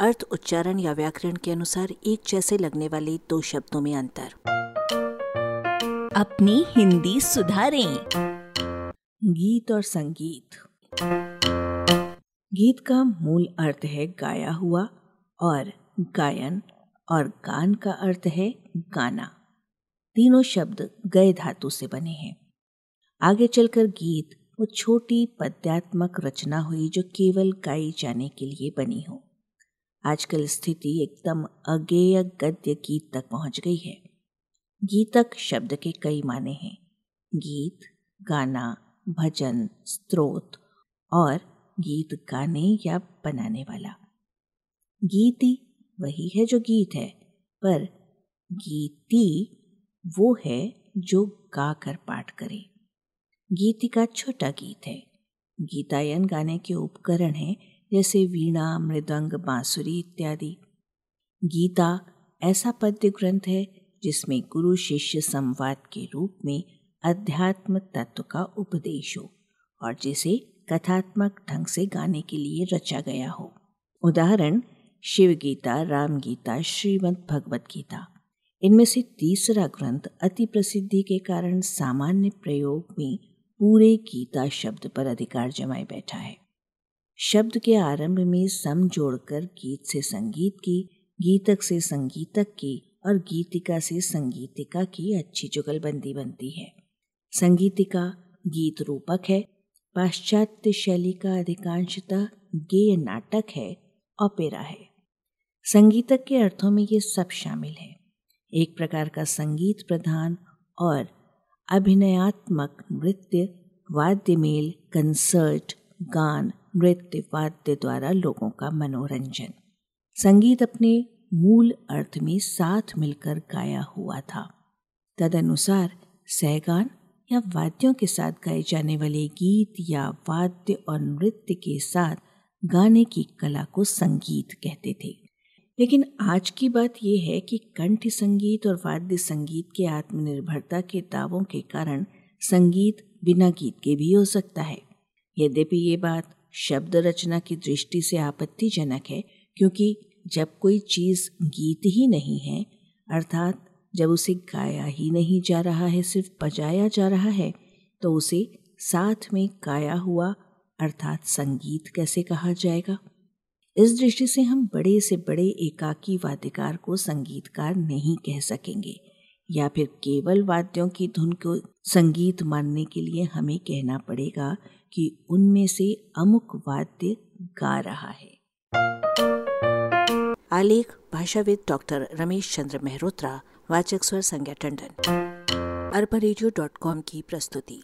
अर्थ उच्चारण या व्याकरण के अनुसार एक जैसे लगने वाले दो शब्दों में अंतर। अपनी हिंदी सुधारें। गीत और संगीत। गीत का मूल अर्थ है गाया हुआ और गायन और गान का अर्थ है गाना। तीनों शब्द गए धातु से बने हैं। आगे चलकर गीत वो छोटी पद्यात्मक रचना हुई जो केवल गाई जाने के लिए बनी हो। आजकल स्थिति एकदम अगेय गद्य गीत तक पहुँच गई है। गीतक शब्द के कई माने हैं। गीत, गाना, भजन स्त्रोत और गीत गाने या बनाने वाला। गीति वही है जो गीत है, पर गीति वो है जो गाकर पाठ करे। गीति का छोटा गीत है। गीतायन गाने के उपकरण हैं जैसे वीणा, मृदंग, बांसुरी इत्यादि। गीता ऐसा पद्य ग्रंथ है जिसमें गुरु शिष्य संवाद के रूप में अध्यात्म तत्व का उपदेश हो और जिसे कथात्मक ढंग से गाने के लिए रचा गया हो। उदाहरण शिव गीता राम गीता श्रीमद् भगवत गीता। इनमें से तीसरा ग्रंथ अति प्रसिद्धि के कारण सामान्य प्रयोग में पूरे गीता शब्द पर अधिकार जमाए बैठा है। शब्द के आरंभ में सम जोड़कर गीत से संगीत की, गीतक से संगीतक की और गीतिका से संगीतिका की अच्छी जुगलबंदी बनती है। संगीतिका गीत रूपक है, पाश्चात्य शैली का अधिकांशतः गेय नाटक है, ओपेरा है। संगीतक के अर्थों में ये सब शामिल है। एक प्रकार का संगीत प्रधान और अभिनयात्मक नृत्य वाद्य मेल कंसर्ट, गान नृत्य वाद्य द्वारा लोगों का मनोरंजन। संगीत अपने मूल अर्थ में साथ मिलकर गाया हुआ था। तदनुसार सहगान या वाद्यों के साथ गाए जाने वाले गीत या वाद्य और नृत्य के साथ गाने की कला को संगीत कहते थे। लेकिन आज की बात यह है कि कंठ संगीत और वाद्य संगीत के आत्मनिर्भरता के दावों के कारण संगीत बिना गीत के भी हो सकता है। यद्यपि ये बात शब्द रचना की दृष्टि से आपत्तिजनक है, क्योंकि जब कोई चीज़ गीत ही नहीं है, अर्थात जब उसे गाया ही नहीं जा रहा है, सिर्फ़ बजाया जा रहा है तो उसे साथ में गाया हुआ, अर्थात संगीत कैसे कहा जाएगा? इस दृष्टि से हम बड़े से बड़े एकाकी वाद्यकार को संगीतकार नहीं कह सकेंगे। या फिर केवल वाद्यों की धुन को संगीत मानने के लिए हमें कहना पड़ेगा कि उनमें से अमुक वाद्य गा रहा है। आलेख, भाषाविद डॉक्टर रमेश चंद्र मेहरोत्रा, वाचक स्वर संज्ञा टंडन। अरबा की प्रस्तुति।